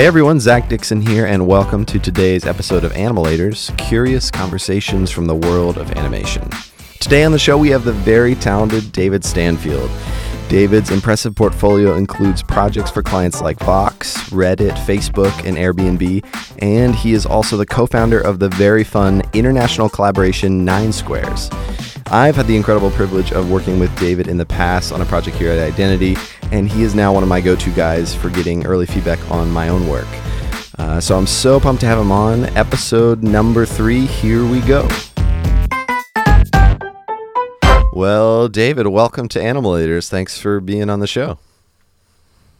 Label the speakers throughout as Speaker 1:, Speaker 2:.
Speaker 1: Hey everyone, Zach Dixon here, and welcome to today's episode of Animalators Curious Conversations from the World of Animation. Today on the show, we have the very talented David Stanfield. David's impressive portfolio includes projects for clients like Box, Reddit, Facebook, and Airbnb, and he is also the co founder of the very fun international collaboration Nine Squares. I've had the incredible privilege of working with David in the past on a project here at Identity, and he is now one of my go to guys for getting early feedback on my own work. Uh, so I'm so pumped to have him on. Episode number three, here we go. Well, David, welcome to Animalators. Thanks for being on the show.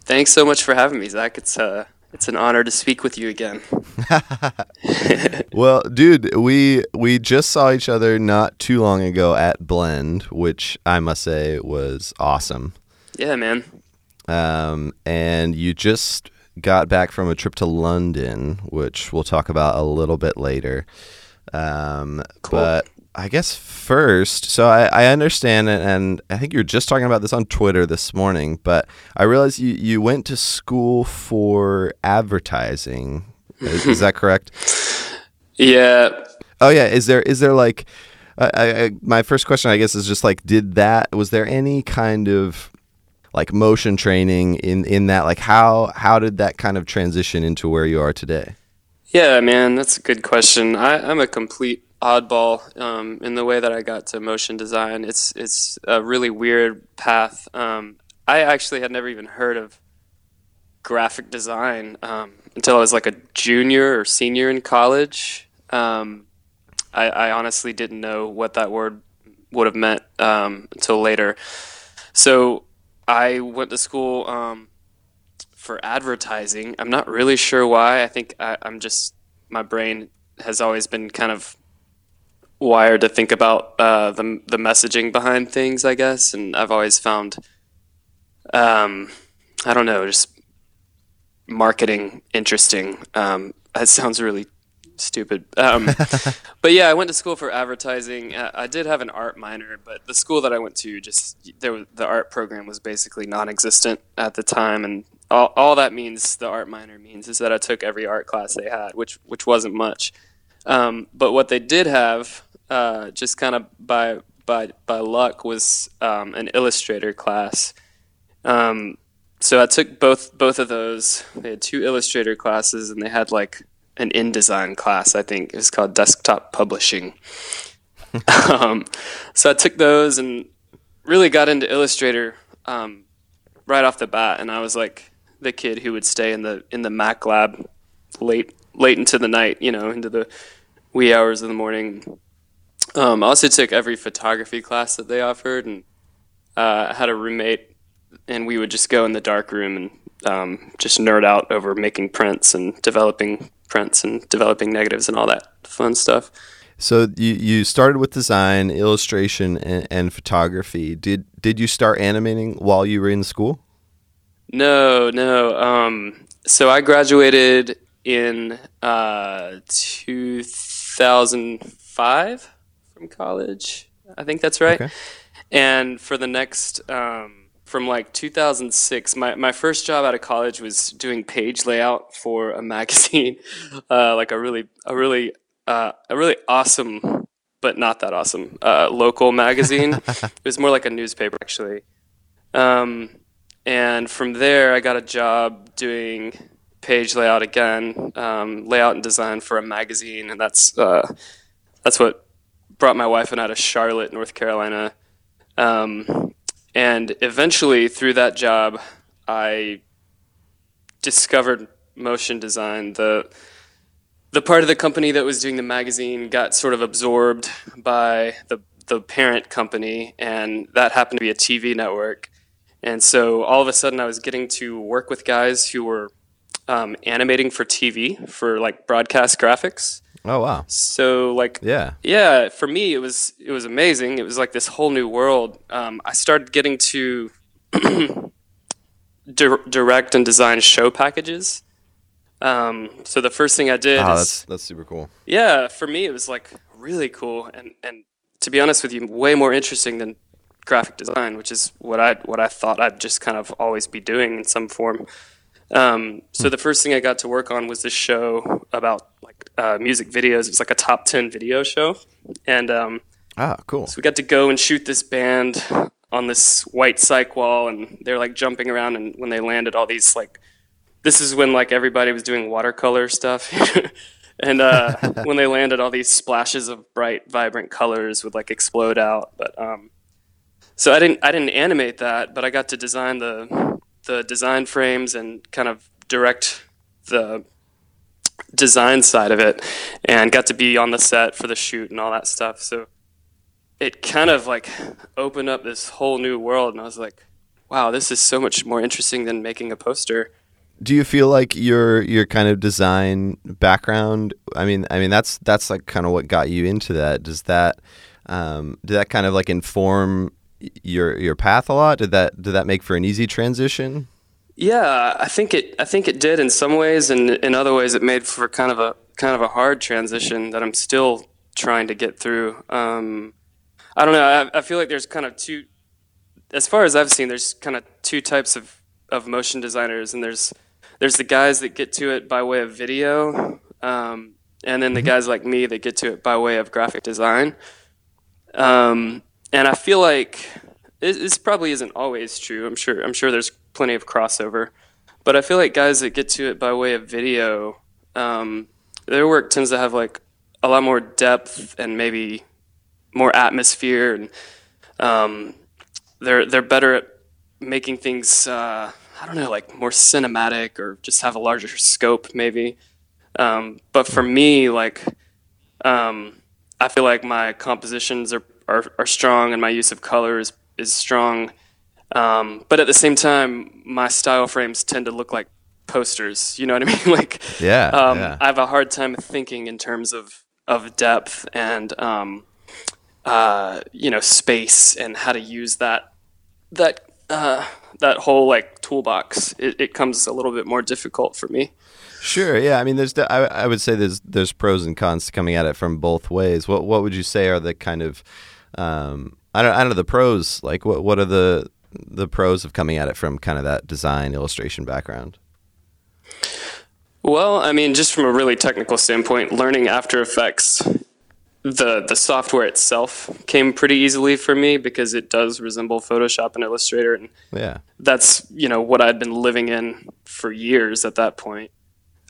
Speaker 2: Thanks so much for having me, Zach. It's uh, it's an honor to speak with you again.
Speaker 1: well, dude, we we just saw each other not too long ago at Blend, which I must say was awesome.
Speaker 2: Yeah, man.
Speaker 1: Um, and you just got back from a trip to London, which we'll talk about a little bit later. Um, cool. But I guess first, so I, I understand and I think you were just talking about this on Twitter this morning, but I realized you, you went to school for advertising. Is, is that correct?
Speaker 2: Yeah.
Speaker 1: Oh yeah. Is there is there like, I, I, my first question I guess is just like, did that was there any kind of like motion training in in that like how how did that kind of transition into where you are today?
Speaker 2: Yeah, man, that's a good question. I, I'm a complete oddball um, in the way that I got to motion design. It's it's a really weird path. Um, I actually had never even heard of graphic design um, until I was like a junior or senior in college. Um, I, I, honestly didn't know what that word would have meant um, until later. So I went to school um, for advertising. I'm not really sure why. I think I, I'm just my brain has always been kind of wired to think about uh, the the messaging behind things, I guess. And I've always found, um, I don't know, just marketing interesting. Um, that sounds really stupid. Um, but yeah, I went to school for advertising. Uh, I did have an art minor, but the school that I went to just there was, the art program was basically non-existent at the time, and all, all that means the art minor means is that I took every art class they had, which which wasn't much. Um, but what they did have uh, just kind of by by by luck was um, an illustrator class. Um, so I took both both of those. They had two illustrator classes, and they had like an InDesign class. I think it was called desktop publishing. um, so I took those and really got into Illustrator um, right off the bat, and I was like the kid who would stay in the in the Mac lab late late into the night, you know, into the wee hours of the morning, um, I also took every photography class that they offered, and uh, had a roommate, and we would just go in the dark room and um, just nerd out over making prints and developing prints and developing negatives and all that fun stuff.
Speaker 1: So you you started with design, illustration, and, and photography. Did did you start animating while you were in school?
Speaker 2: No, no. Um, so I graduated in uh, 2005 from college. I think that's right. Okay. And for the next, um, from like 2006, my, my first job out of college was doing page layout for a magazine, uh, like a really, a really, uh, a really awesome, but not that awesome, uh, local magazine. it was more like a newspaper actually. Um, and from there, I got a job doing page layout again, um, layout and design for a magazine, and that's uh, that's what brought my wife and I to Charlotte, North Carolina. Um, and eventually, through that job, I discovered motion design. The the part of the company that was doing the magazine got sort of absorbed by the the parent company, and that happened to be a TV network. And so all of a sudden, I was getting to work with guys who were um, animating for TV for like broadcast graphics.
Speaker 1: Oh wow!
Speaker 2: So like
Speaker 1: yeah
Speaker 2: yeah for me it was it was amazing. It was like this whole new world. Um, I started getting to di- direct and design show packages. Um, so the first thing I did
Speaker 1: oh,
Speaker 2: is,
Speaker 1: that's that's super cool.
Speaker 2: Yeah, for me it was like really cool and and to be honest with you, way more interesting than graphic design, which is what I what I thought I'd just kind of always be doing in some form. Um, so the first thing I got to work on was this show about like uh, music videos. It was like a top ten video show, and um,
Speaker 1: ah, cool.
Speaker 2: So we got to go and shoot this band on this white cyc wall, and they're like jumping around. And when they landed, all these like, this is when like everybody was doing watercolor stuff. and uh, when they landed, all these splashes of bright, vibrant colors would like explode out. But um, so I didn't I didn't animate that, but I got to design the the design frames and kind of direct the design side of it and got to be on the set for the shoot and all that stuff. So it kind of like opened up this whole new world and I was like, wow, this is so much more interesting than making a poster.
Speaker 1: Do you feel like your your kind of design background? I mean, I mean that's that's like kind of what got you into that. Does that um, did that kind of like inform your your path a lot? Did that did that make for an easy transition?
Speaker 2: Yeah, I think it I think it did in some ways, and in other ways it made for kind of a kind of a hard transition that I'm still trying to get through. Um, I don't know. I, I feel like there's kind of two, as far as I've seen, there's kind of two types of, of motion designers, and there's there's the guys that get to it by way of video, um, and then the mm-hmm. guys like me that get to it by way of graphic design. Um, and I feel like this probably isn't always true. I'm sure. I'm sure there's plenty of crossover, but I feel like guys that get to it by way of video, um, their work tends to have like a lot more depth and maybe more atmosphere, and um, they're they're better at making things. Uh, I don't know, like more cinematic or just have a larger scope, maybe. Um, but for me, like, um, I feel like my compositions are are, are strong and my use of color is, is strong. Um, but at the same time, my style frames tend to look like posters. You know what I mean? like,
Speaker 1: yeah,
Speaker 2: um,
Speaker 1: yeah,
Speaker 2: I have a hard time thinking in terms of of depth and um, uh, you know space and how to use that that uh, that whole like toolbox. It, it comes a little bit more difficult for me.
Speaker 1: Sure. Yeah. I mean, there's. I, I would say there's there's pros and cons coming at it from both ways. What What would you say are the kind of um, I don't I don't know the pros. Like what what are the the pros of coming at it from kind of that design illustration background?
Speaker 2: Well, I mean, just from a really technical standpoint, learning After Effects, the the software itself came pretty easily for me because it does resemble Photoshop and Illustrator, and
Speaker 1: yeah,
Speaker 2: that's you know what I'd been living in for years at that point.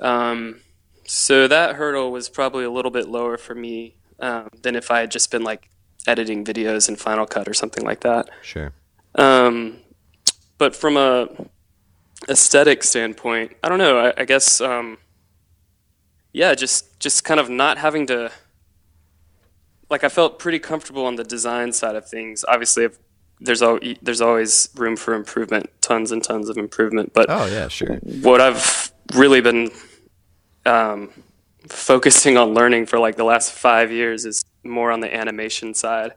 Speaker 2: Um, so that hurdle was probably a little bit lower for me um, than if I had just been like editing videos in Final Cut or something like that.
Speaker 1: Sure.
Speaker 2: Um, but from a aesthetic standpoint, I don't know. I, I guess, um, yeah, just just kind of not having to. Like I felt pretty comfortable on the design side of things. Obviously, if there's al- there's always room for improvement, tons and tons of improvement. But
Speaker 1: oh yeah, sure.
Speaker 2: What I've really been um, focusing on learning for like the last five years is more on the animation side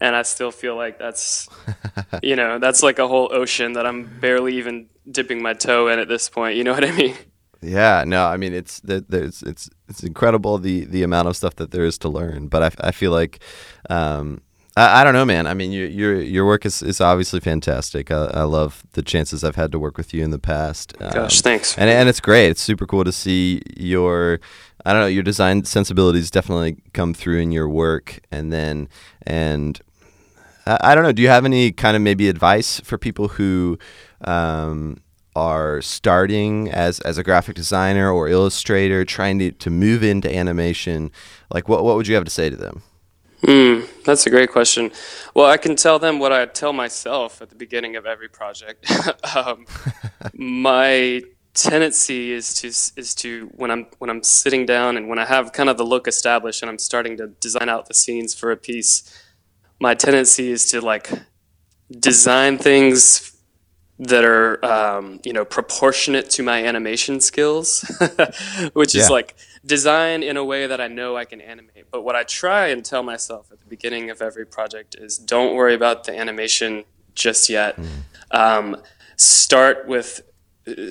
Speaker 2: and I still feel like that's you know that's like a whole ocean that I'm barely even dipping my toe in at this point. You know what I mean?
Speaker 1: Yeah, no, I mean it's there's it's it's incredible the the amount of stuff that there is to learn. But I, I feel like um, I, I don't know, man. I mean your your your work is, is obviously fantastic. I, I love the chances I've had to work with you in the past.
Speaker 2: Um, Gosh, thanks.
Speaker 1: And and it's great. It's super cool to see your I don't know, your design sensibilities definitely come through in your work. And then, and I, I don't know, do you have any kind of maybe advice for people who um, are starting as, as a graphic designer or illustrator, trying to, to move into animation? Like, what, what would you have to say to them?
Speaker 2: Mm, that's a great question. Well, I can tell them what I tell myself at the beginning of every project. um, my tendency is to is to when I'm when I'm sitting down and when I have kind of the look established and I'm starting to design out the scenes for a piece, my tendency is to like design things that are um, you know proportionate to my animation skills, which is like design in a way that I know I can animate. But what I try and tell myself at the beginning of every project is don't worry about the animation just yet. Mm. Um, start with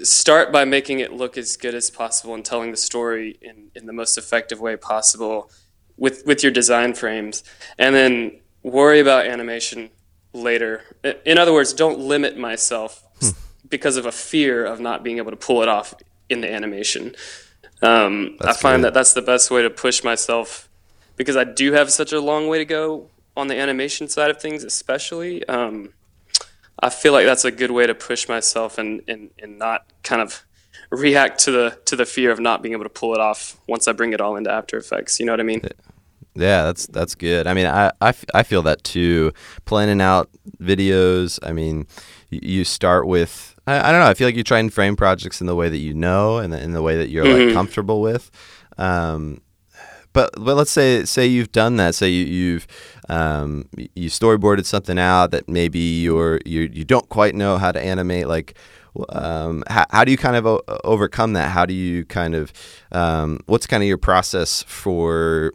Speaker 2: start by making it look as good as possible and telling the story in, in the most effective way possible with with your design frames and then worry about animation later in other words don't limit myself hmm. because of a fear of not being able to pull it off in the animation. Um, I find good. that that's the best way to push myself because I do have such a long way to go on the animation side of things, especially. Um, I feel like that's a good way to push myself and, and, and not kind of react to the to the fear of not being able to pull it off once I bring it all into After Effects. You know what I mean?
Speaker 1: Yeah, that's that's good. I mean, I, I, I feel that too. Planning out videos. I mean, you start with I, I don't know. I feel like you try and frame projects in the way that you know and in the way that you're mm-hmm. like comfortable with. Um, but but let's say say you've done that. Say you, you've um, you storyboarded something out that maybe you're you you don't quite know how to animate. Like, um, how, how do you kind of o- overcome that? How do you kind of um, what's kind of your process for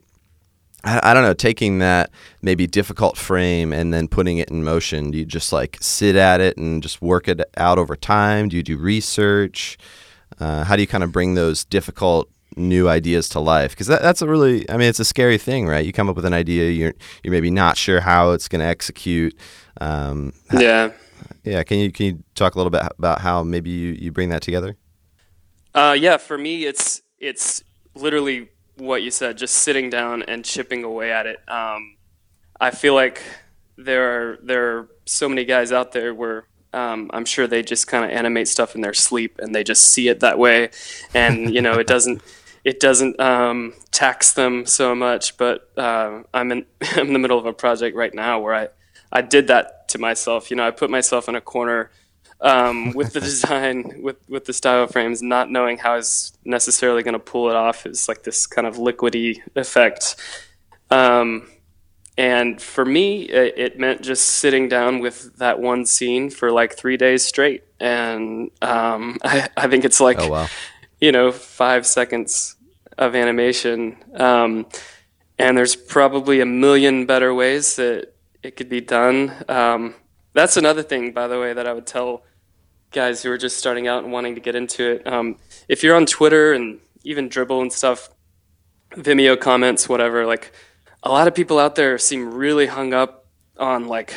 Speaker 1: I, don't know, taking that maybe difficult frame and then putting it in motion. Do you just like sit at it and just work it out over time? Do you do research? Uh, how do you kind of bring those difficult new ideas to life? Because that, that's a really, I mean, it's a scary thing, right? You come up with an idea, you're you're maybe not sure how it's going to execute.
Speaker 2: Um, yeah,
Speaker 1: yeah. Can you can you talk a little bit about how maybe you, you bring that together?
Speaker 2: Uh, yeah, for me, it's it's literally what you said, just sitting down and chipping away at it. Um, I feel like there are there are so many guys out there where um, I'm sure they just kind of animate stuff in their sleep and they just see it that way, and you know it doesn't it doesn't um, tax them so much. But uh, I'm in I'm in the middle of a project right now where I I did that to myself. You know, I put myself in a corner um, with the design, with with the style frames, not knowing how I was necessarily going to pull it off. It was like this kind of liquidy effect. Um, and for me, it, it, meant just sitting down with that one scene for like three days straight. And um, I, I, think it's like, oh, wow. You know, five seconds of animation. Um, and there's probably a million better ways that it could be done. Um, that's another thing, by the way, that I would tell guys who are just starting out and wanting to get into it. Um, if you're on Twitter and even Dribbble and stuff, Vimeo comments, whatever, like a lot of people out there seem really hung up on like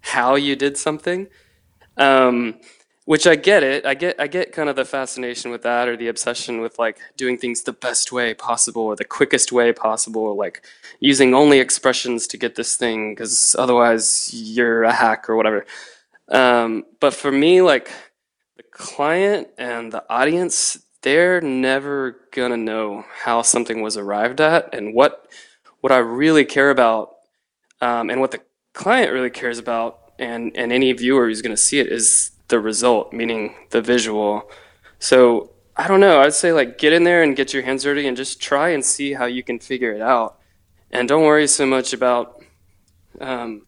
Speaker 2: how you did something. Um, which I get it. I get I get kind of the fascination with that or the obsession with like doing things the best way possible or the quickest way possible, or like using only expressions to get this thing because otherwise you're a hack or whatever. Um, but for me, like the client and the audience, they're never gonna know how something was arrived at and what what I really care about, um, and what the client really cares about, and and any viewer who's gonna see it is the result, meaning the visual. So I don't know. I'd say like get in there and get your hands dirty and just try and see how you can figure it out, and don't worry so much about um,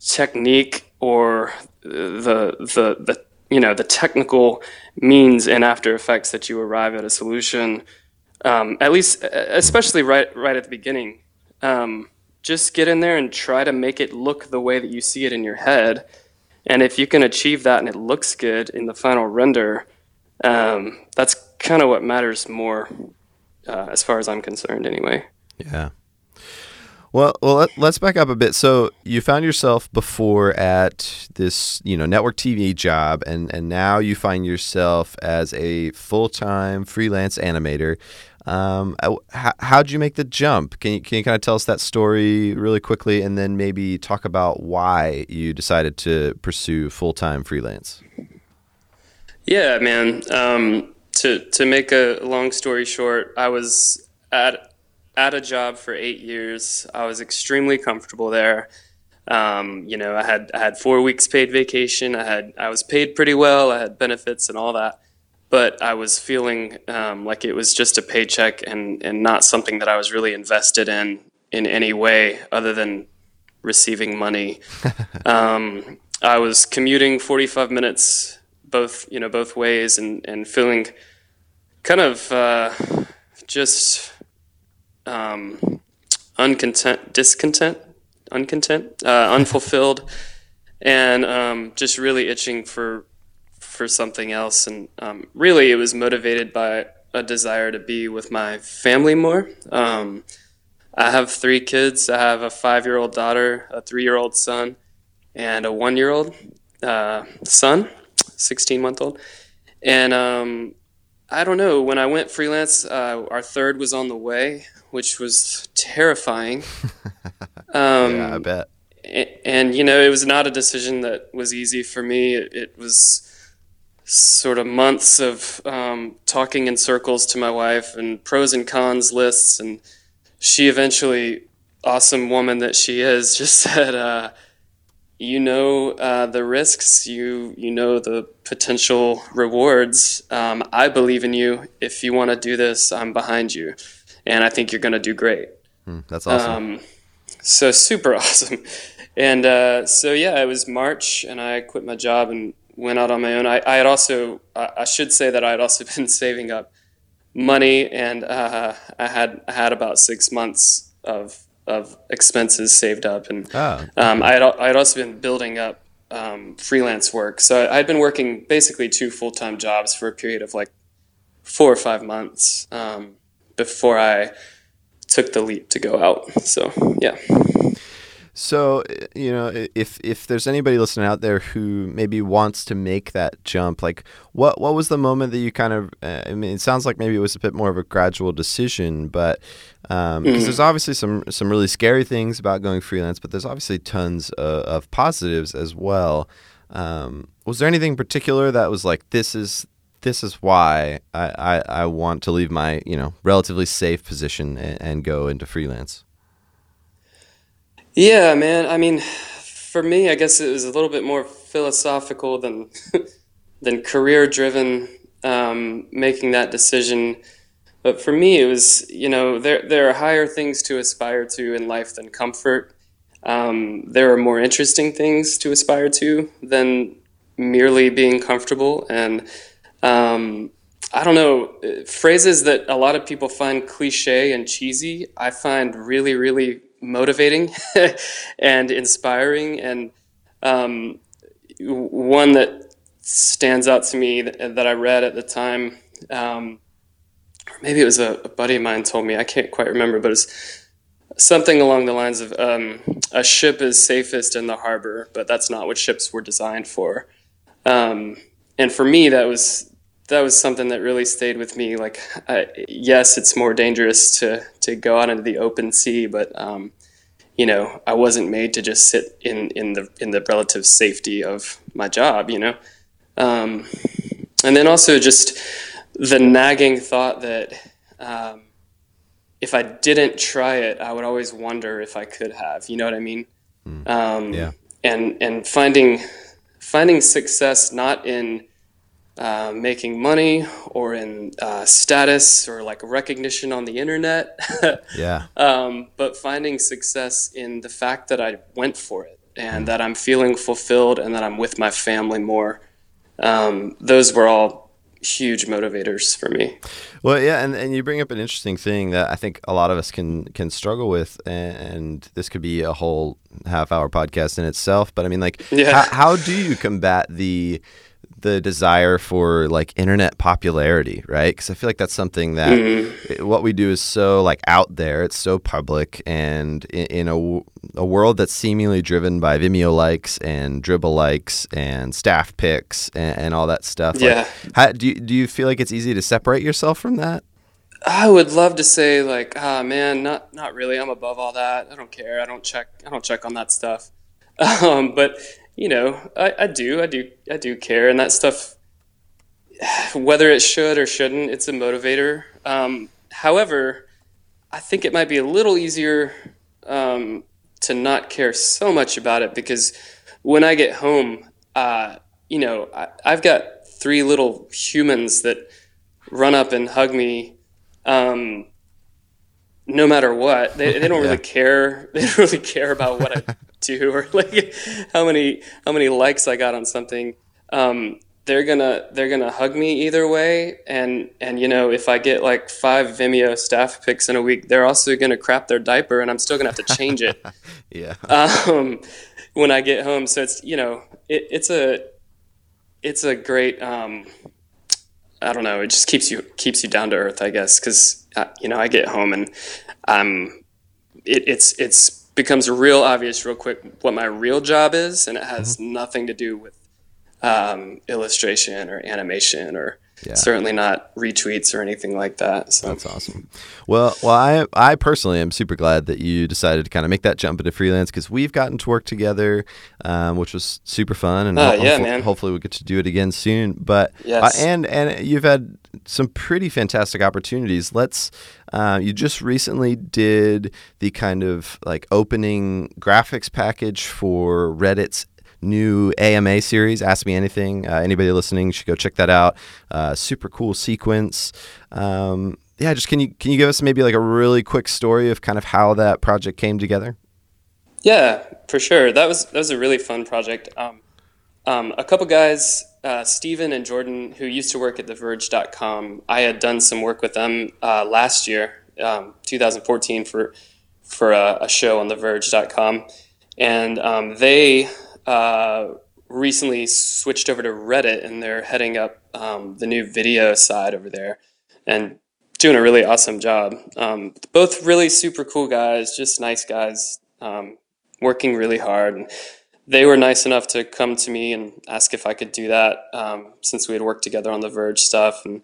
Speaker 2: technique or the the the you know the technical means and After Effects that you arrive at a solution. Um, at least, especially right right at the beginning, um, just get in there and try to make it look the way that you see it in your head. And if you can achieve that and it looks good in the final render, um, that's kind of what matters more, uh, as far as I'm concerned, anyway.
Speaker 1: Yeah. Well, well, let, us back up a bit. So you found yourself before at this, you know, network TV job, and and now you find yourself as a full time freelance animator. Um, how, how'd you make the jump? Can you can you kind of tell us that story really quickly, and then maybe talk about why you decided to pursue full time freelance?
Speaker 2: Yeah, man. Um, to to make a long story short, I was at at a job for eight years. I was extremely comfortable there. Um, you know, I had I had four weeks paid vacation. I had I was paid pretty well. I had benefits and all that, but I was feeling um, like it was just a paycheck and and not something that I was really invested in in any way other than receiving money. um, I was commuting 45 minutes both you know both ways and and feeling kind of uh, just um, uncontent, discontent, uncontent, uh, unfulfilled, and um, just really itching for for something else. And um, really, it was motivated by a desire to be with my family more. Um, I have three kids. I have a five-year-old daughter, a three-year-old son, and a one-year-old uh, son. 16 month old. And um, I don't know, when I went freelance, uh, our third was on the way, which was terrifying.
Speaker 1: Um, yeah, I bet.
Speaker 2: And, and, you know, it was not a decision that was easy for me. It, it was sort of months of um, talking in circles to my wife and pros and cons lists. And she eventually, awesome woman that she is, just said, uh, you know uh, the risks, you you know the potential rewards. Um, I believe in you. If you want to do this, I'm behind you, and I think you're going to do great.
Speaker 1: Mm, that's awesome. Um,
Speaker 2: so super awesome. And uh, so yeah, it was March, and I quit my job and went out on my own. I, I had also, I should say that I had also been saving up money, and uh, I had I had about six months of of expenses saved up, and oh. um, I had I had also been building up um, freelance work. So I had been working basically two full time jobs for a period of like four or five months um, before I took the leap to go out. So yeah.
Speaker 1: So, you know, if if there's anybody listening out there who maybe wants to make that jump, like what what was the moment that you kind of? Uh, I mean, it sounds like maybe it was a bit more of a gradual decision, but because um, mm. there's obviously some some really scary things about going freelance, but there's obviously tons of, of positives as well. Um, was there anything particular that was like this is this is why I, I, I want to leave my you know relatively safe position and, and go into freelance?
Speaker 2: Yeah, man. I mean, for me, I guess it was a little bit more philosophical than than career driven. Um, making that decision, but for me, it was you know there there are higher things to aspire to in life than comfort. Um, there are more interesting things to aspire to than merely being comfortable and um, I don't know phrases that a lot of people find cliche and cheesy. I find really, really motivating and inspiring. And um, one that stands out to me that, that I read at the time, um, maybe it was a, a, buddy of mine told me, I can't quite remember, but it's something along the lines of um, a ship is safest in the harbor, but that's not what ships were designed for. Um, and for me, that was that was something that really stayed with me. Like, I, yes, it's more dangerous to to go out into the open sea, but um, you know, I wasn't made to just sit in in the in the relative safety of my job. You know, um, and then also just the nagging thought that um, if I didn't try it, I would always wonder if I could have. You know what I mean?
Speaker 1: Mm. yeah.
Speaker 2: And and finding finding success not in uh, making money or in uh, status or like recognition on the internet.
Speaker 1: yeah.
Speaker 2: Um, but finding success in the fact that I went for it and mm. that I'm feeling fulfilled and that I'm with my family more. Um, those were all huge motivators for me.
Speaker 1: Well, yeah, and, and you bring up an interesting thing that I think a lot of us can can struggle with, and this could be a whole half hour podcast in itself. But I mean, like, yeah. how, how do you combat the the desire for like internet popularity, right? Because I feel like that's something that mm-hmm. what we do is so like out there, it's so public, and in, in a, a world that's seemingly driven by Vimeo likes and Dribbble likes and staff picks and, and all that stuff.
Speaker 2: Yeah.
Speaker 1: Like, how, do you, do you feel like it's easy to separate yourself from that?
Speaker 2: I would love to say like, ah, man, not not really. I'm above all that. I don't care. I don't check. I don't check on that stuff. Um, but you know, I, I do, I do, I do care, and that stuff. Whether it should or shouldn't, it's a motivator. Um, however, I think it might be a little easier um, to not care so much about it because when I get home, uh, you know, I, have got three little humans that run up and hug me um, no matter what. They, they don't yeah. really care. They don't really care about what I to or like how many how many likes I got on something. Um, they're gonna they're gonna hug me either way, and and you know if I get like five Vimeo staff picks in a week, they're also gonna crap their diaper, and I'm still gonna have to change it.
Speaker 1: yeah.
Speaker 2: Um, when I get home, so it's you know it, it's a it's a great um, I don't know. It just keeps you keeps you down to earth, I guess, because uh, you know I get home and I'm it, it's it's becomes real obvious real quick what my real job is, and it has mm-hmm. nothing to do with um, illustration or animation or yeah. certainly not retweets or anything like that. So
Speaker 1: that's awesome. Well, well, I I personally am super glad that you decided to kind of make that jump into freelance because we've gotten to work together, um, which was super fun, and
Speaker 2: uh, ho- yeah, hopefully,
Speaker 1: hopefully we get to do it again soon. But
Speaker 2: yes.
Speaker 1: Uh, and and you've had some pretty fantastic opportunities. Let's. Uh, you just recently did the kind of like opening graphics package for Reddit's new AMA series, Ask Me Anything. Uh, anybody listening should go check that out. Uh, super cool sequence. Um, yeah, just can you can you give us maybe like a really quick story of kind of how that project came together?
Speaker 2: Yeah, for sure. That was that was a really fun project. Um, um, a couple guys, uh, Steven and Jordan, who used to work at TheVerge.com, I had done some work with them uh, last year, um, 2014, for for a, a, show on TheVerge.com, and um, they uh, recently switched over to Reddit and they're heading up um, the new video side over there and doing a really awesome job. Um, both really super cool guys, just nice guys, um, working really hard. And they were nice enough to come to me and ask if I could do that um, since we had worked together on the Verge stuff. And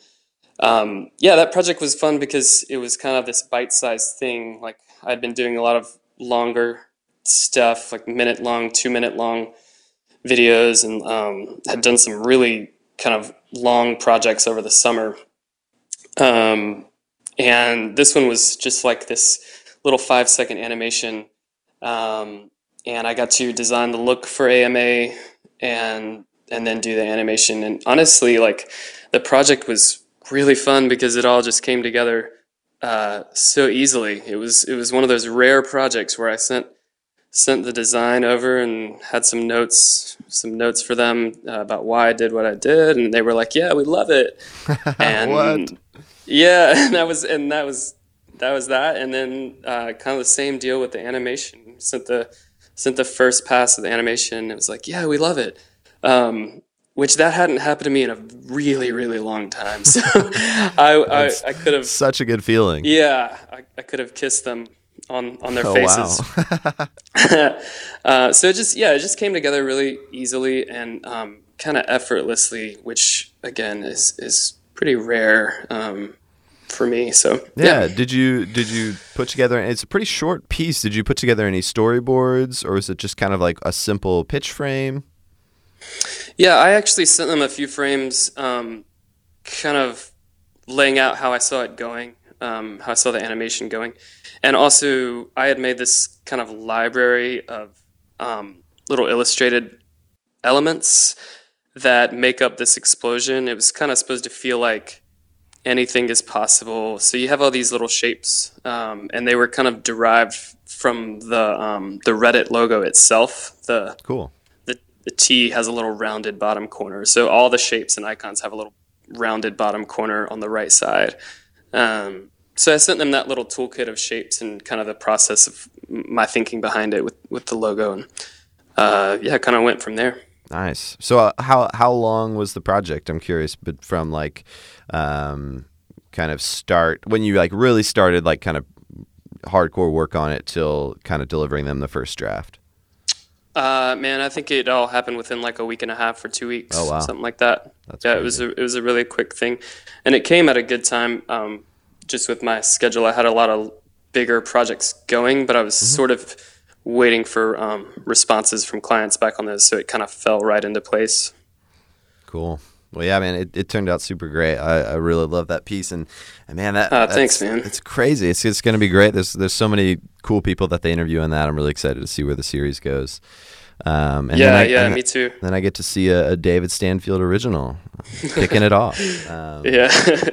Speaker 2: um, yeah, that project was fun because it was kind of this bite sized thing. Like I'd been doing a lot of longer stuff, like minute long, two minute long videos, and um, had done some really kind of long projects over the summer. Um, and this one was just like this little five second animation. Um, and I got to design the look for AMA and and then do the animation. And honestly, like the project was really fun because it all just came together uh, so easily. It was it was one of those rare projects where I sent sent the design over and had some notes some notes for them uh, about why I did what I did and they were like yeah we love it
Speaker 1: and what?
Speaker 2: yeah and that was and that was that was that and then uh, kind of the same deal with the animation sent the sent the first pass of the animation it was like yeah we love it um, which that hadn't happened to me in a really really long time so I, I, I could have
Speaker 1: such a good feeling
Speaker 2: yeah I, I could have kissed them on on their oh, faces. Wow. uh, so it just yeah, it just came together really easily and um, kind of effortlessly, which again is is pretty rare um, for me. So
Speaker 1: yeah. yeah. did you did you put together? It's a pretty short piece. Did you put together any storyboards, or was it just kind of like a simple pitch frame?
Speaker 2: Yeah, I actually sent them a few frames, um, kind of laying out how I saw it going, um, how I saw the animation going and also I had made this kind of library of um, little illustrated elements that make up this explosion. It was kind of supposed to feel like anything is possible. So you have all these little shapes, um, and they were kind of derived from the um, the Reddit logo itself. The
Speaker 1: cool.
Speaker 2: The the T has a little rounded bottom corner, so all the shapes and icons have a little rounded bottom corner on the right side. Um, so I sent them that little toolkit of shapes and kind of the process of my thinking behind it with, with the logo, and uh, yeah, kind of went from there.
Speaker 1: Nice. So uh, how how long was the project? I'm curious, but from like um, kind of start when you like really started like kind of hardcore work on it till kind of delivering them the first draft.
Speaker 2: Uh, man, I think it all happened within like a week and a half or two weeks.
Speaker 1: Oh wow,
Speaker 2: something like that.
Speaker 1: That's
Speaker 2: yeah,
Speaker 1: crazy.
Speaker 2: it was a, it was a really quick thing, and it came at a good time. Um, just with my schedule, I had a lot of bigger projects going, but I was mm-hmm. sort of waiting for um, responses from clients back on those, so it kind of fell right into place.
Speaker 1: Cool. Well, yeah, man, it, it turned out super great. I, I really love that piece, and, and man, that
Speaker 2: uh, thanks, man.
Speaker 1: It's crazy. It's it's going to be great. There's there's so many cool people that they interview in that. I'm really excited to see where the series goes.
Speaker 2: Um, and yeah, I, yeah, me too.
Speaker 1: Then I get to see a, a David Stanfield original, kicking it off.
Speaker 2: Um, yeah.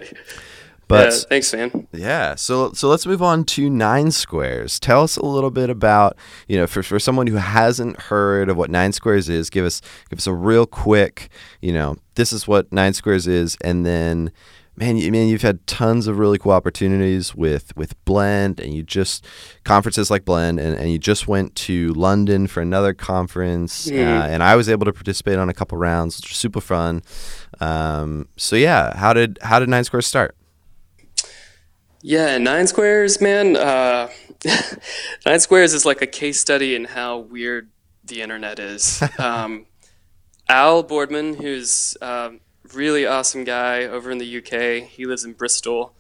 Speaker 1: But
Speaker 2: yeah, thanks, man.
Speaker 1: Yeah. So so let's move on to Nine Squares. Tell us a little bit about you know for, for someone who hasn't heard of what Nine Squares is, give us give us a real quick you know this is what Nine Squares is, and then man, you man, you've had tons of really cool opportunities with with Blend, and you just conferences like Blend, and, and you just went to London for another conference, mm. uh, and I was able to participate on a couple rounds, which was super fun. Um, so yeah, how did how did Nine Squares start?
Speaker 2: Yeah, Nine Squares, man. Uh, Nine Squares is like a case study in how weird the internet is. Um, Al Boardman, who's a really awesome guy over in the UK. He lives in Bristol,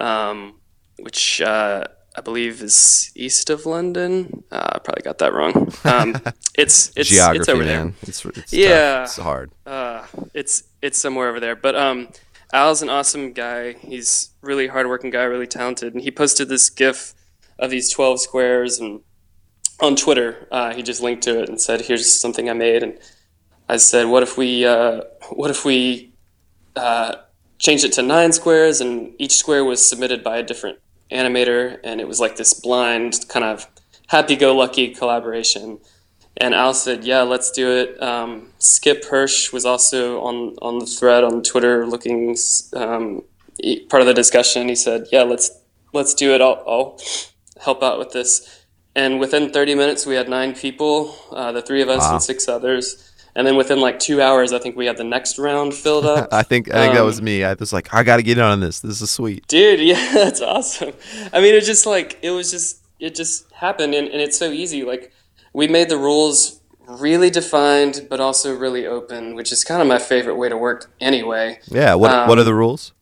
Speaker 2: um, which uh, I believe is east of London. Uh, I probably got that wrong. Um, it's it's
Speaker 1: Geography,
Speaker 2: it's over
Speaker 1: man.
Speaker 2: there.
Speaker 1: It's, it's
Speaker 2: Yeah.
Speaker 1: tough. It's hard.
Speaker 2: Uh, it's it's somewhere over there. But um, Al's an awesome guy. He's really hardworking guy, really talented, and he posted this GIF of these twelve squares and on Twitter. Uh, he just linked to it and said, "Here's something I made." And I said, "What if we uh, what if we uh, changed it to nine squares and each square was submitted by a different animator and it was like this blind kind of happy-go-lucky collaboration." And Al said, "Yeah, let's do it." Um, Skip Hirsch was also on on the thread on Twitter, looking um, part of the discussion. He said, "Yeah, let's let's do it. I'll, I'll help out with this." And within 30 minutes, we had nine people, uh, the three of us
Speaker 1: Wow.
Speaker 2: and six others. And then within like two hours, I think we had the next round filled up.
Speaker 1: I think I think that
Speaker 2: Um,
Speaker 1: was me. I was like, I got to get in on this. This is sweet.
Speaker 2: Dude, yeah, that's awesome. I mean, it just like it was just it just happened, and, and it's so easy. Like we made the rules really defined, but also really open, which is kind of my favorite way to work anyway.
Speaker 1: Yeah. What What are
Speaker 2: Um,
Speaker 1: the rules?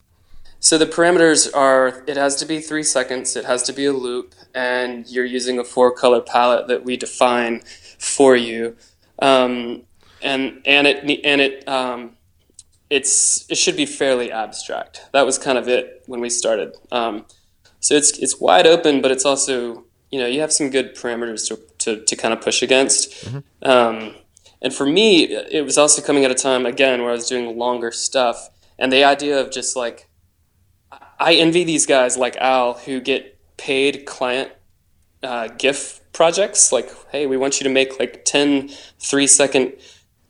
Speaker 2: So the parameters are: it has to be three seconds, it has to be a loop, and you're using a four color palette that we define for you. Um, and and it and it um, it's it should be fairly abstract. That was kind of it when we started. Um, so it's it's wide open, but it's also you know you have some good parameters to to, to kind of push against. Um, and for me, it was also coming at a time again where I was doing longer stuff, and the idea of just like I envy these guys like Al who get paid client uh, GIF projects. Like, hey, we want you to make like 10 three second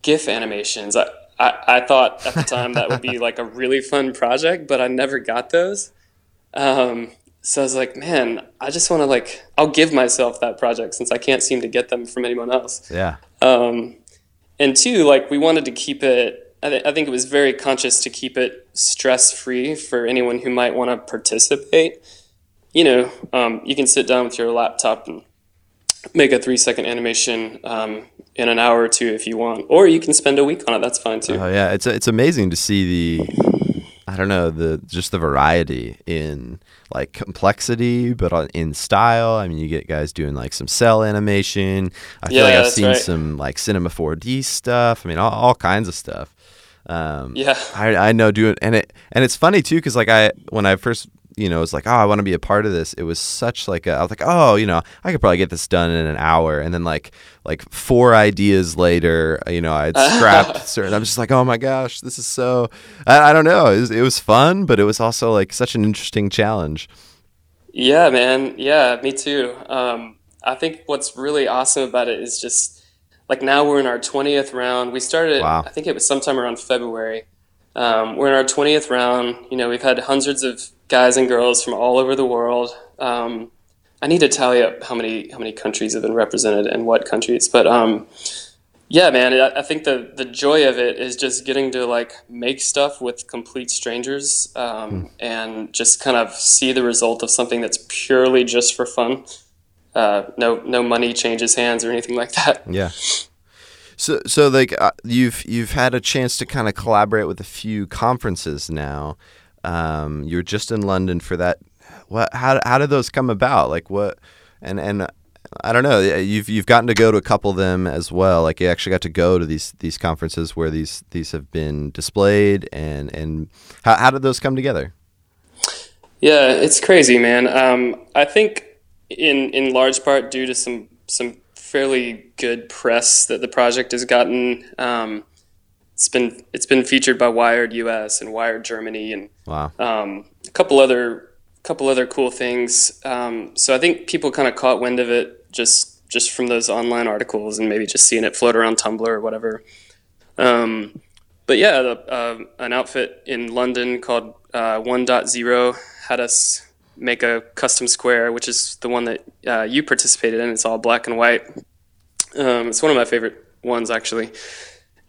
Speaker 2: GIF animations. I, I, I thought at the time that would be like a really fun project, but I never got those. Um, so I was like, man, I just want to like, I'll give myself that project since I can't seem to get them from anyone else.
Speaker 1: Yeah.
Speaker 2: Um, and two, like we wanted to keep it. I, th- I think it was very conscious to keep it stress free for anyone who might want to participate. You know, um, you can sit down with your laptop and make a three second animation um, in an hour or two if you want, or you can spend a week on it. That's fine too.
Speaker 1: Oh yeah, it's it's amazing to see the I don't know the just the variety in like complexity, but on- in style. I mean, you get guys doing like some cel animation. I feel
Speaker 2: Yeah,
Speaker 1: like I've seen
Speaker 2: right.
Speaker 1: some like Cinema 4D stuff. I mean, all, all kinds of stuff. Um,
Speaker 2: Yeah.
Speaker 1: I, I know doing and it and it's funny too because like I when I first you know was like oh I want to be a part of this it was such like a, I was like oh you know I could probably get this done in an hour and then like like four ideas later you know I'd scrapped certain I'm just like oh my gosh this is so I, I don't know it was, it was fun but it was also like such an interesting challenge
Speaker 2: Yeah, man. Yeah, me too. Um, I think what's really awesome about it is just like now we're in our 20th round. We started,
Speaker 1: Wow.
Speaker 2: I think it was sometime around February. Um, we're in our 20th round. You know, we've had hundreds of guys and girls from all over the world. Um, I need to tally up how many how many countries have been represented and what countries, but um, yeah, man, I, I think the the joy of it is just getting to like make stuff with complete strangers um, and just kind of see the result of something that's purely just for fun. Uh, no no money changes hands or anything like that.
Speaker 1: Yeah. So so like uh, you've you've had a chance to kind of collaborate with a few conferences now. Um, you're just in London for that. What how how did those come about? Like what and and uh, I don't know. You've you've gotten to go to a couple of them as well. Like you actually got to go to these these conferences where these these have been displayed and and how how did those come together?
Speaker 2: Yeah, it's crazy, man. Um, I think in in large part due to some some fairly good press that the project has gotten. Um, it's been it's been featured by Wired US and Wired Germany and
Speaker 1: Wow.
Speaker 2: um, a couple other couple other cool things. Um, so I think people kind of caught wind of it just just from those online articles and maybe just seeing it float around Tumblr or whatever. Um, but yeah, the, uh, an outfit in London called uh, 1.0 had us make a custom square, which is the one that uh, you participated in. It's all black and white. Um, it's one of my favorite ones, actually.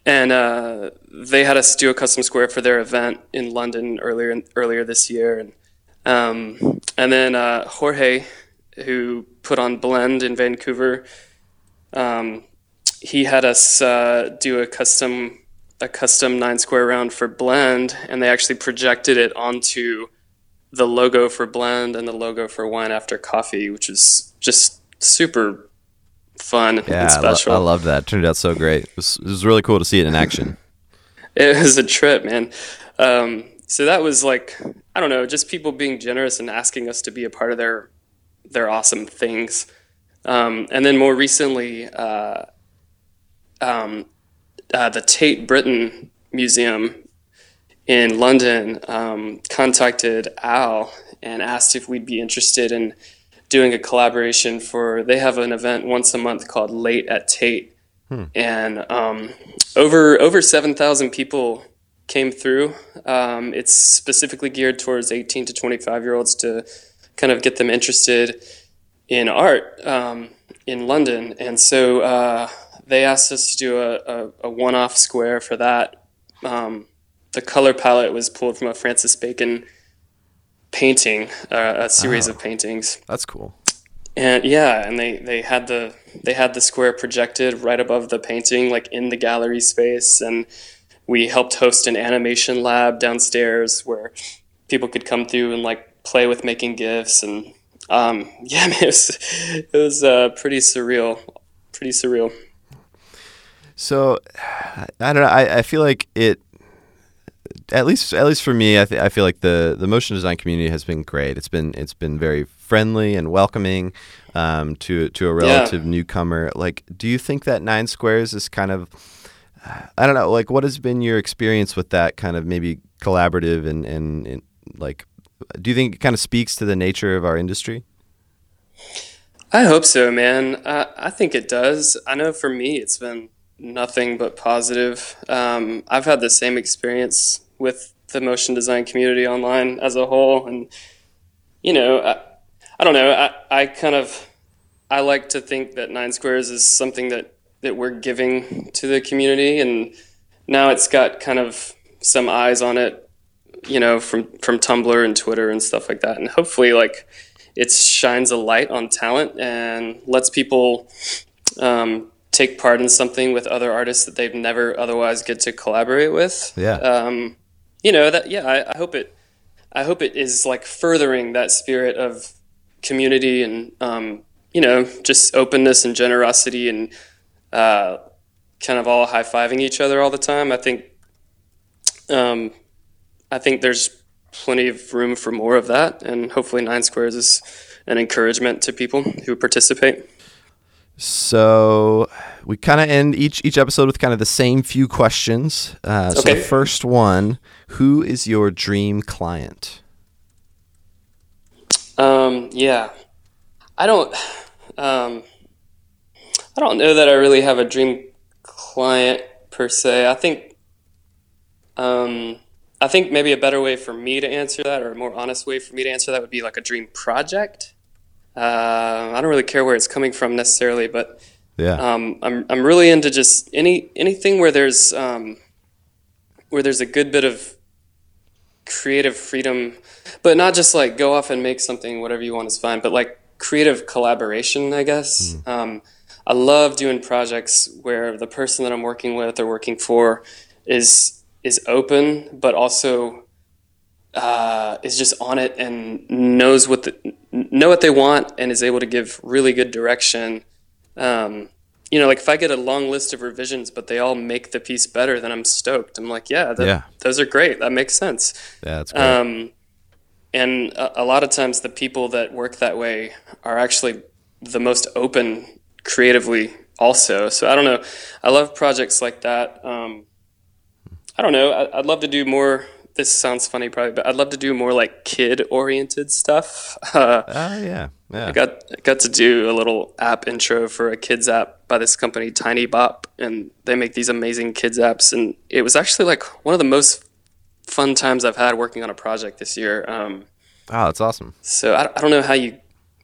Speaker 2: And uh, they had us do a custom square for their event in London earlier earlier this year, and um, and then uh, Jorge, who put on Blend in Vancouver, um, he had us uh, do a custom a custom nine square round for Blend, and they actually projected it onto the logo for Blend and the logo for Wine After Coffee, which is just super fun
Speaker 1: Yeah,
Speaker 2: and
Speaker 1: I, lo-
Speaker 2: special.
Speaker 1: I love that. Turned out so great. It was, it was really cool to see it in action.
Speaker 2: it was a trip, man. Um, so that was like I don't know, just people being generous and asking us to be a part of their their awesome things. Um, and then more recently, uh, um, uh, the Tate Britain Museum in London um, contacted Al and asked if we'd be interested in doing a collaboration for. They have an event once a month called Late at Tate, and um, over over seven thousand people came through. Um, it's specifically geared towards eighteen to twenty five year olds to kind of get them interested in art um, in London, and so uh, they asked us to do a, a, a one off square for that. Um, the color palette was pulled from a Francis Bacon painting, uh, a series of paintings
Speaker 1: That's cool.
Speaker 2: and yeah and they they had the they had the square projected right above the painting like in the gallery space and we helped host an animation lab downstairs where people could come through and like play with making gifs and um, yeah it was, it was uh, pretty surreal pretty surreal
Speaker 1: So I don't know. I, I feel like it. At least, at least for me, I, th- I feel like the, the motion design community has been great. It's been it's been very friendly and welcoming um, to to a relative newcomer. Like, do you think that Nine Squares is kind of I don't know. Like, what has been your experience with that kind of maybe collaborative and and, and like? Do you think it kind of speaks to the nature of our industry?
Speaker 2: I hope so, man. I, I think it does. I know for me, it's been nothing but positive. Um, I've had the same experience with the motion design community online as a whole, and you know, I, I don't know. I, I kind of I like to think that Nine Squares is something that that we're giving to the community, and now it's got kind of some eyes on it, you know, from from Tumblr and Twitter and stuff like that, and hopefully, like it shines a light on talent and lets people um, take part in something with other artists that they've never otherwise get to collaborate with.
Speaker 1: Yeah.
Speaker 2: Um, you know that. Yeah, I, I hope it. I hope it is like furthering that spirit of community and um, you know just openness and generosity and uh, kind of all high fiving each other all the time. I think. Um, I think there's plenty of room for more of that, and hopefully Nine Squares is an encouragement to people who participate.
Speaker 1: So we kind of end each each episode with kind of the same few questions. Uh, So
Speaker 2: Okay.
Speaker 1: the first one: Who is your dream client?
Speaker 2: Um, yeah, I don't. Um, I don't know that I really have a dream client per se. I think. Um, I think maybe a better way for me to answer that, or a more honest way for me to answer that, would be like a dream project. Uh, I don't really care where it's coming from necessarily, but
Speaker 1: Yeah.
Speaker 2: um, I'm I'm really into just any anything where there's um, where there's a good bit of creative freedom, but not just like go off and make something whatever you want is fine, but like creative collaboration, I guess. Um, I love doing projects where the person that I'm working with or working for is is open, but also uh, is just on it and knows what the, know what they want and is able to give really good direction. Um, you know, like if I get a long list of revisions, but they all make the piece better, then I'm stoked. I'm like, yeah, that,
Speaker 1: Yeah.
Speaker 2: those are great. That makes sense.
Speaker 1: yeah, that's great.
Speaker 2: Um, and a, a lot of times, the people that work that way are actually the most open creatively, also. So I don't know. I love projects like that. Um, I don't know. I, I'd love to do more. This sounds funny, probably, but I'd love to do more like kid-oriented stuff. Uh,
Speaker 1: Ah, yeah, yeah.
Speaker 2: I got got to do a little app intro for a kids app by this company Tinybop, and they make these amazing kids apps. And it was actually like one of the most fun times I've had working on a project this year. Um,
Speaker 1: oh, that's awesome.
Speaker 2: so I, I don't know how you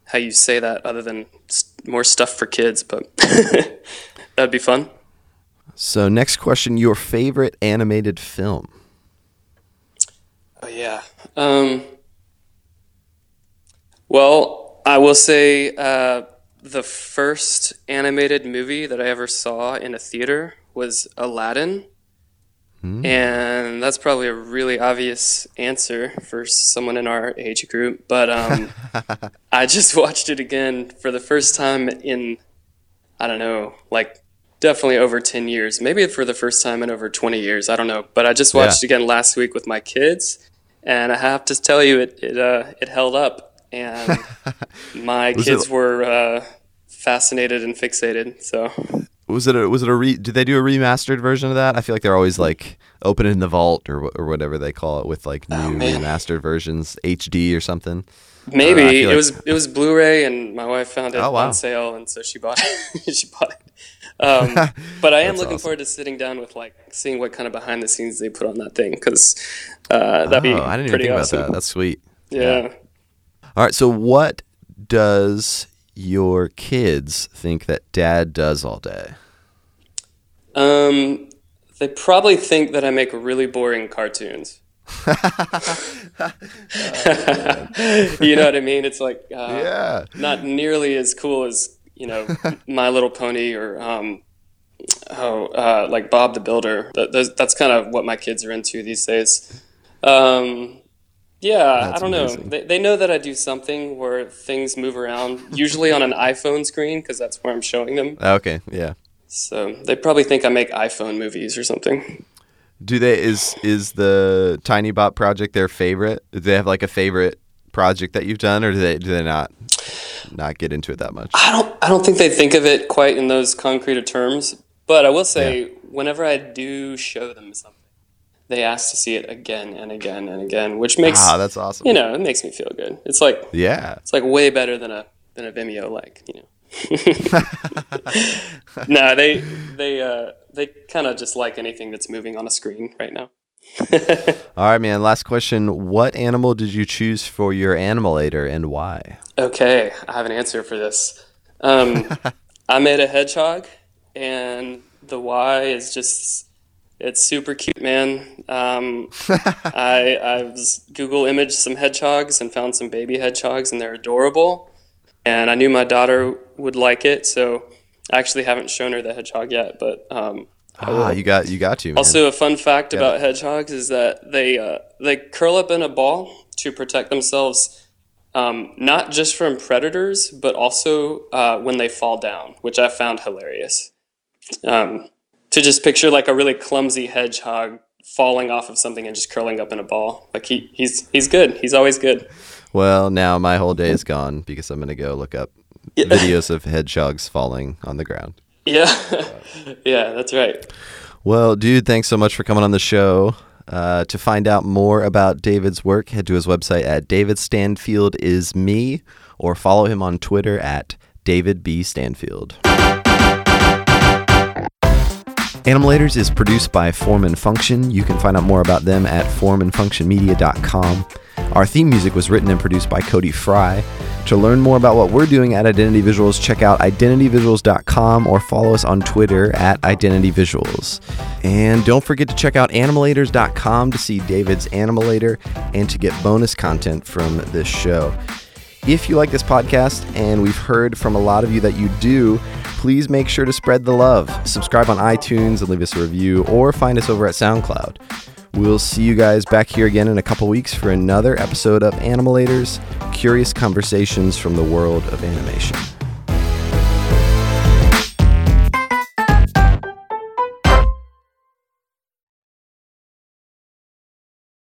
Speaker 2: how you say that other than more stuff for kids, but that'd be fun.
Speaker 1: So next question: Your favorite animated film?
Speaker 2: Oh yeah. Um, well, I will say uh, the first animated movie that I ever saw in a theater was Aladdin. And that's probably a really obvious answer for someone in our age group. But um, I just watched it again for the first time in, I don't know, like definitely over 10 years. Maybe for the first time in over 20 years. I don't know. But I just watched
Speaker 1: Yeah.
Speaker 2: it again last week with my kids. And I have to tell you, it, it, uh, it held up. And my
Speaker 1: Was it-
Speaker 2: kids were uh, fascinated and fixated. So.
Speaker 1: Was it a was it a re? Did they do a remastered version of that? I feel like they're always like opening the vault or or whatever they call it with like new
Speaker 2: Oh,
Speaker 1: remastered versions, HD or something.
Speaker 2: Maybe
Speaker 1: Uh,
Speaker 2: it
Speaker 1: like-
Speaker 2: was it was Blu-ray, and my wife found it
Speaker 1: Oh, wow.
Speaker 2: on sale, and so she bought it. she bought it. Um, but I am looking
Speaker 1: awesome.
Speaker 2: forward to sitting down with like seeing what kind of behind the scenes they put on that thing because uh, that'd be
Speaker 1: oh, I didn't even
Speaker 2: pretty
Speaker 1: think
Speaker 2: awesome.
Speaker 1: about that. That's sweet.
Speaker 2: yeah.
Speaker 1: All right, so what does your kids think that dad does all day?
Speaker 2: Um, they probably think that I make really boring cartoons. you know what I mean? It's like uh,
Speaker 1: yeah.
Speaker 2: not nearly as cool as you know My Little Pony or um, oh uh, like Bob the Builder. That, that's kind of what my kids are into these days. Um, yeah,
Speaker 1: That's
Speaker 2: I don't know. They, they know that I do something where things move around, usually on an iPhone screen because that's where I'm showing them.
Speaker 1: Okay, yeah.
Speaker 2: So they probably think I make iPhone movies or something.
Speaker 1: Do they is is the Tinybop project their favorite? Do they have like a favorite project that you've done, or do they do they not not get into it that much?
Speaker 2: I don't I don't think they think of it quite in those concrete of terms, but I will say whenever I do show them something, they ask to see it again and again and again, which makes
Speaker 1: Ah, that's awesome.
Speaker 2: you know, it makes me feel good. It's like
Speaker 1: yeah.
Speaker 2: it's like way better than a than a Vimeo like, you know. no, they they uh they kind of just like anything that's moving on a screen right now.
Speaker 1: All right, man. Last question. What animal did you choose for your animalator and why?
Speaker 2: Okay, I have an answer for this. Um, I made a hedgehog, and the why is just it's super cute, man. Um, I I was Google imaged some hedgehogs and found some baby hedgehogs, and they're adorable. And I knew my daughter would like it, so I actually haven't shown her the hedgehog yet, but um.
Speaker 1: Ah, you got you got to man.
Speaker 2: Also, a fun fact about hedgehogs is that they uh, they curl up in a ball to protect themselves, um, not just from predators, but also uh, when they fall down, which I found hilarious. Um, to just picture like a really clumsy hedgehog falling off of something and just curling up in a ball, like he he's he's good. He's always good.
Speaker 1: well, now my whole day is gone because I'm gonna go look up videos of hedgehogs falling on the ground.
Speaker 2: Yeah, yeah, that's right.
Speaker 1: Well, dude, thanks so much for coming on the show. Uh, to find out more about David's work, head to his website at David Stanfield is me, or follow him on Twitter at David B Stanfield. Animalators is produced by Form and Function. You can find out more about them at formandfunctionmedia.com. Our theme music was written and produced by Cody Fry. To learn more about what we're doing at Identity Visuals, check out identityvisuals.com or follow us on Twitter at Identity Visuals. And don't forget to check out animalators.com to see David's Animalator and to get bonus content from this show. If you like this podcast, and we've heard from a lot of you that you do, please make sure to spread the love. Subscribe on iTunes and leave us a review, or find us over at SoundCloud. We'll see you guys back here again in a couple weeks for another episode of Animalators Curious Conversations from the World of Animation.